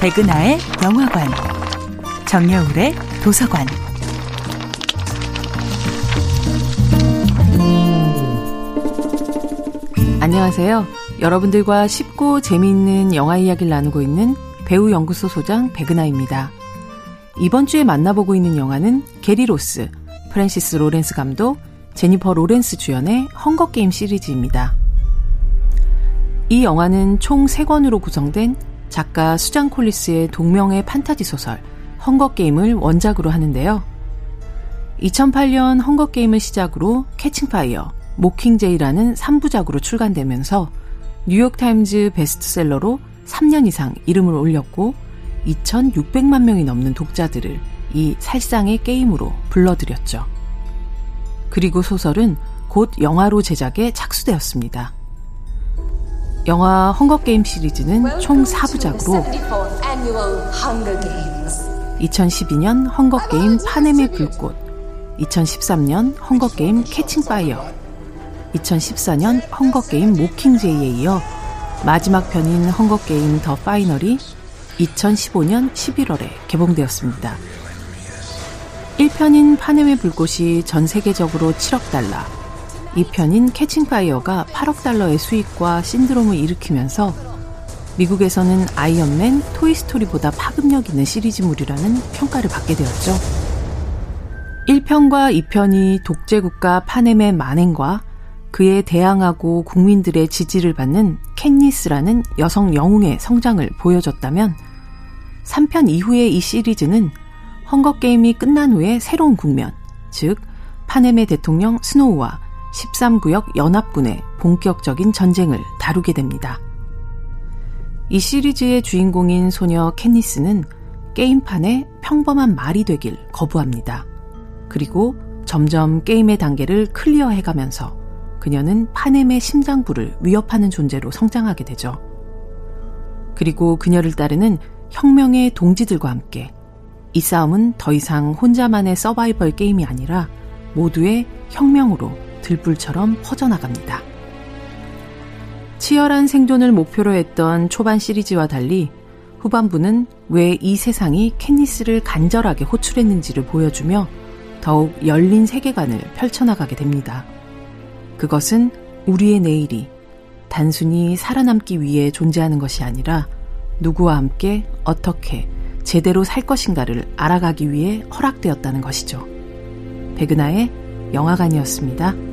백은하의 영화관, 정여울의 도서관. 안녕하세요. 여러분들과 쉽고 재미있는 영화 이야기를 나누고 있는 배우 연구소 소장 백은하입니다. 이번 주에 만나보고 있는 영화는 게리 로스, 프랜시스 로렌스 감독, 제니퍼 로렌스 주연의 헝거게임 시리즈입니다. 이 영화는 총 3권으로 구성된 작가 수잔 콜린스의 동명의 판타지 소설 헝거게임을 원작으로 하는데요. 2008년 헝거게임을 시작으로 캐칭파이어, 모킹제이라는 3부작으로 출간되면서 뉴욕타임즈 베스트셀러로 3년 이상 이름을 올렸고 2,600만 명이 넘는 독자들을 이 살상의 게임으로 불러들였죠. 그리고 소설은 곧 영화로 제작에 착수되었습니다. 영화 헝거게임 시리즈는 총 4부작으로 2012년 헝거게임 파넴의 불꽃, 2013년 헝거게임 캐칭파이어, 2014년 헝거게임 모킹제이에 이어 마지막 편인 헝거게임 더 파이널이 2015년 11월에 개봉되었습니다. 1편인 판엠의 불꽃이 전 세계적으로 7억 달러, 2편인 Catching Fire가 8억 달러의 수익과 신드롬을 일으키면서 미국에서는 아이언맨, 토이스토리보다 파급력 있는 시리즈물이라는 평가를 받게 되었죠. 1편과 2편이 독재국가 판엠의 만행과 그에 대항하고 국민들의 지지를 받는 캣니스라는 여성 영웅의 성장을 보여줬다면 3편 이후의 이 시리즈는 헝거게임이 끝난 후에 새로운 국면, 즉 파넴의 대통령 스노우와 13구역 연합군의 본격적인 전쟁을 다루게 됩니다. 이 시리즈의 주인공인 소녀 캔니스는 게임판에 평범한 말이 되길 거부합니다. 그리고 점점 게임의 단계를 클리어해가면서 그녀는 파넴의 심장부를 위협하는 존재로 성장하게 되죠. 그리고 그녀를 따르는 혁명의 동지들과 함께 이 싸움은 더 이상 혼자만의 서바이벌 게임이 아니라 모두의 혁명으로 들불처럼 퍼져나갑니다. 치열한 생존을 목표로 했던 초반 시리즈와 달리 후반부는 왜 이 세상이 캔니스를 간절하게 호출했는지를 보여주며 더욱 열린 세계관을 펼쳐나가게 됩니다. 그것은 우리의 내일이 단순히 살아남기 위해 존재하는 것이 아니라 누구와 함께 어떻게 제대로 살 것인가를 알아가기 위해 허락되었다는 것이죠. 백은하의 영화관이었습니다.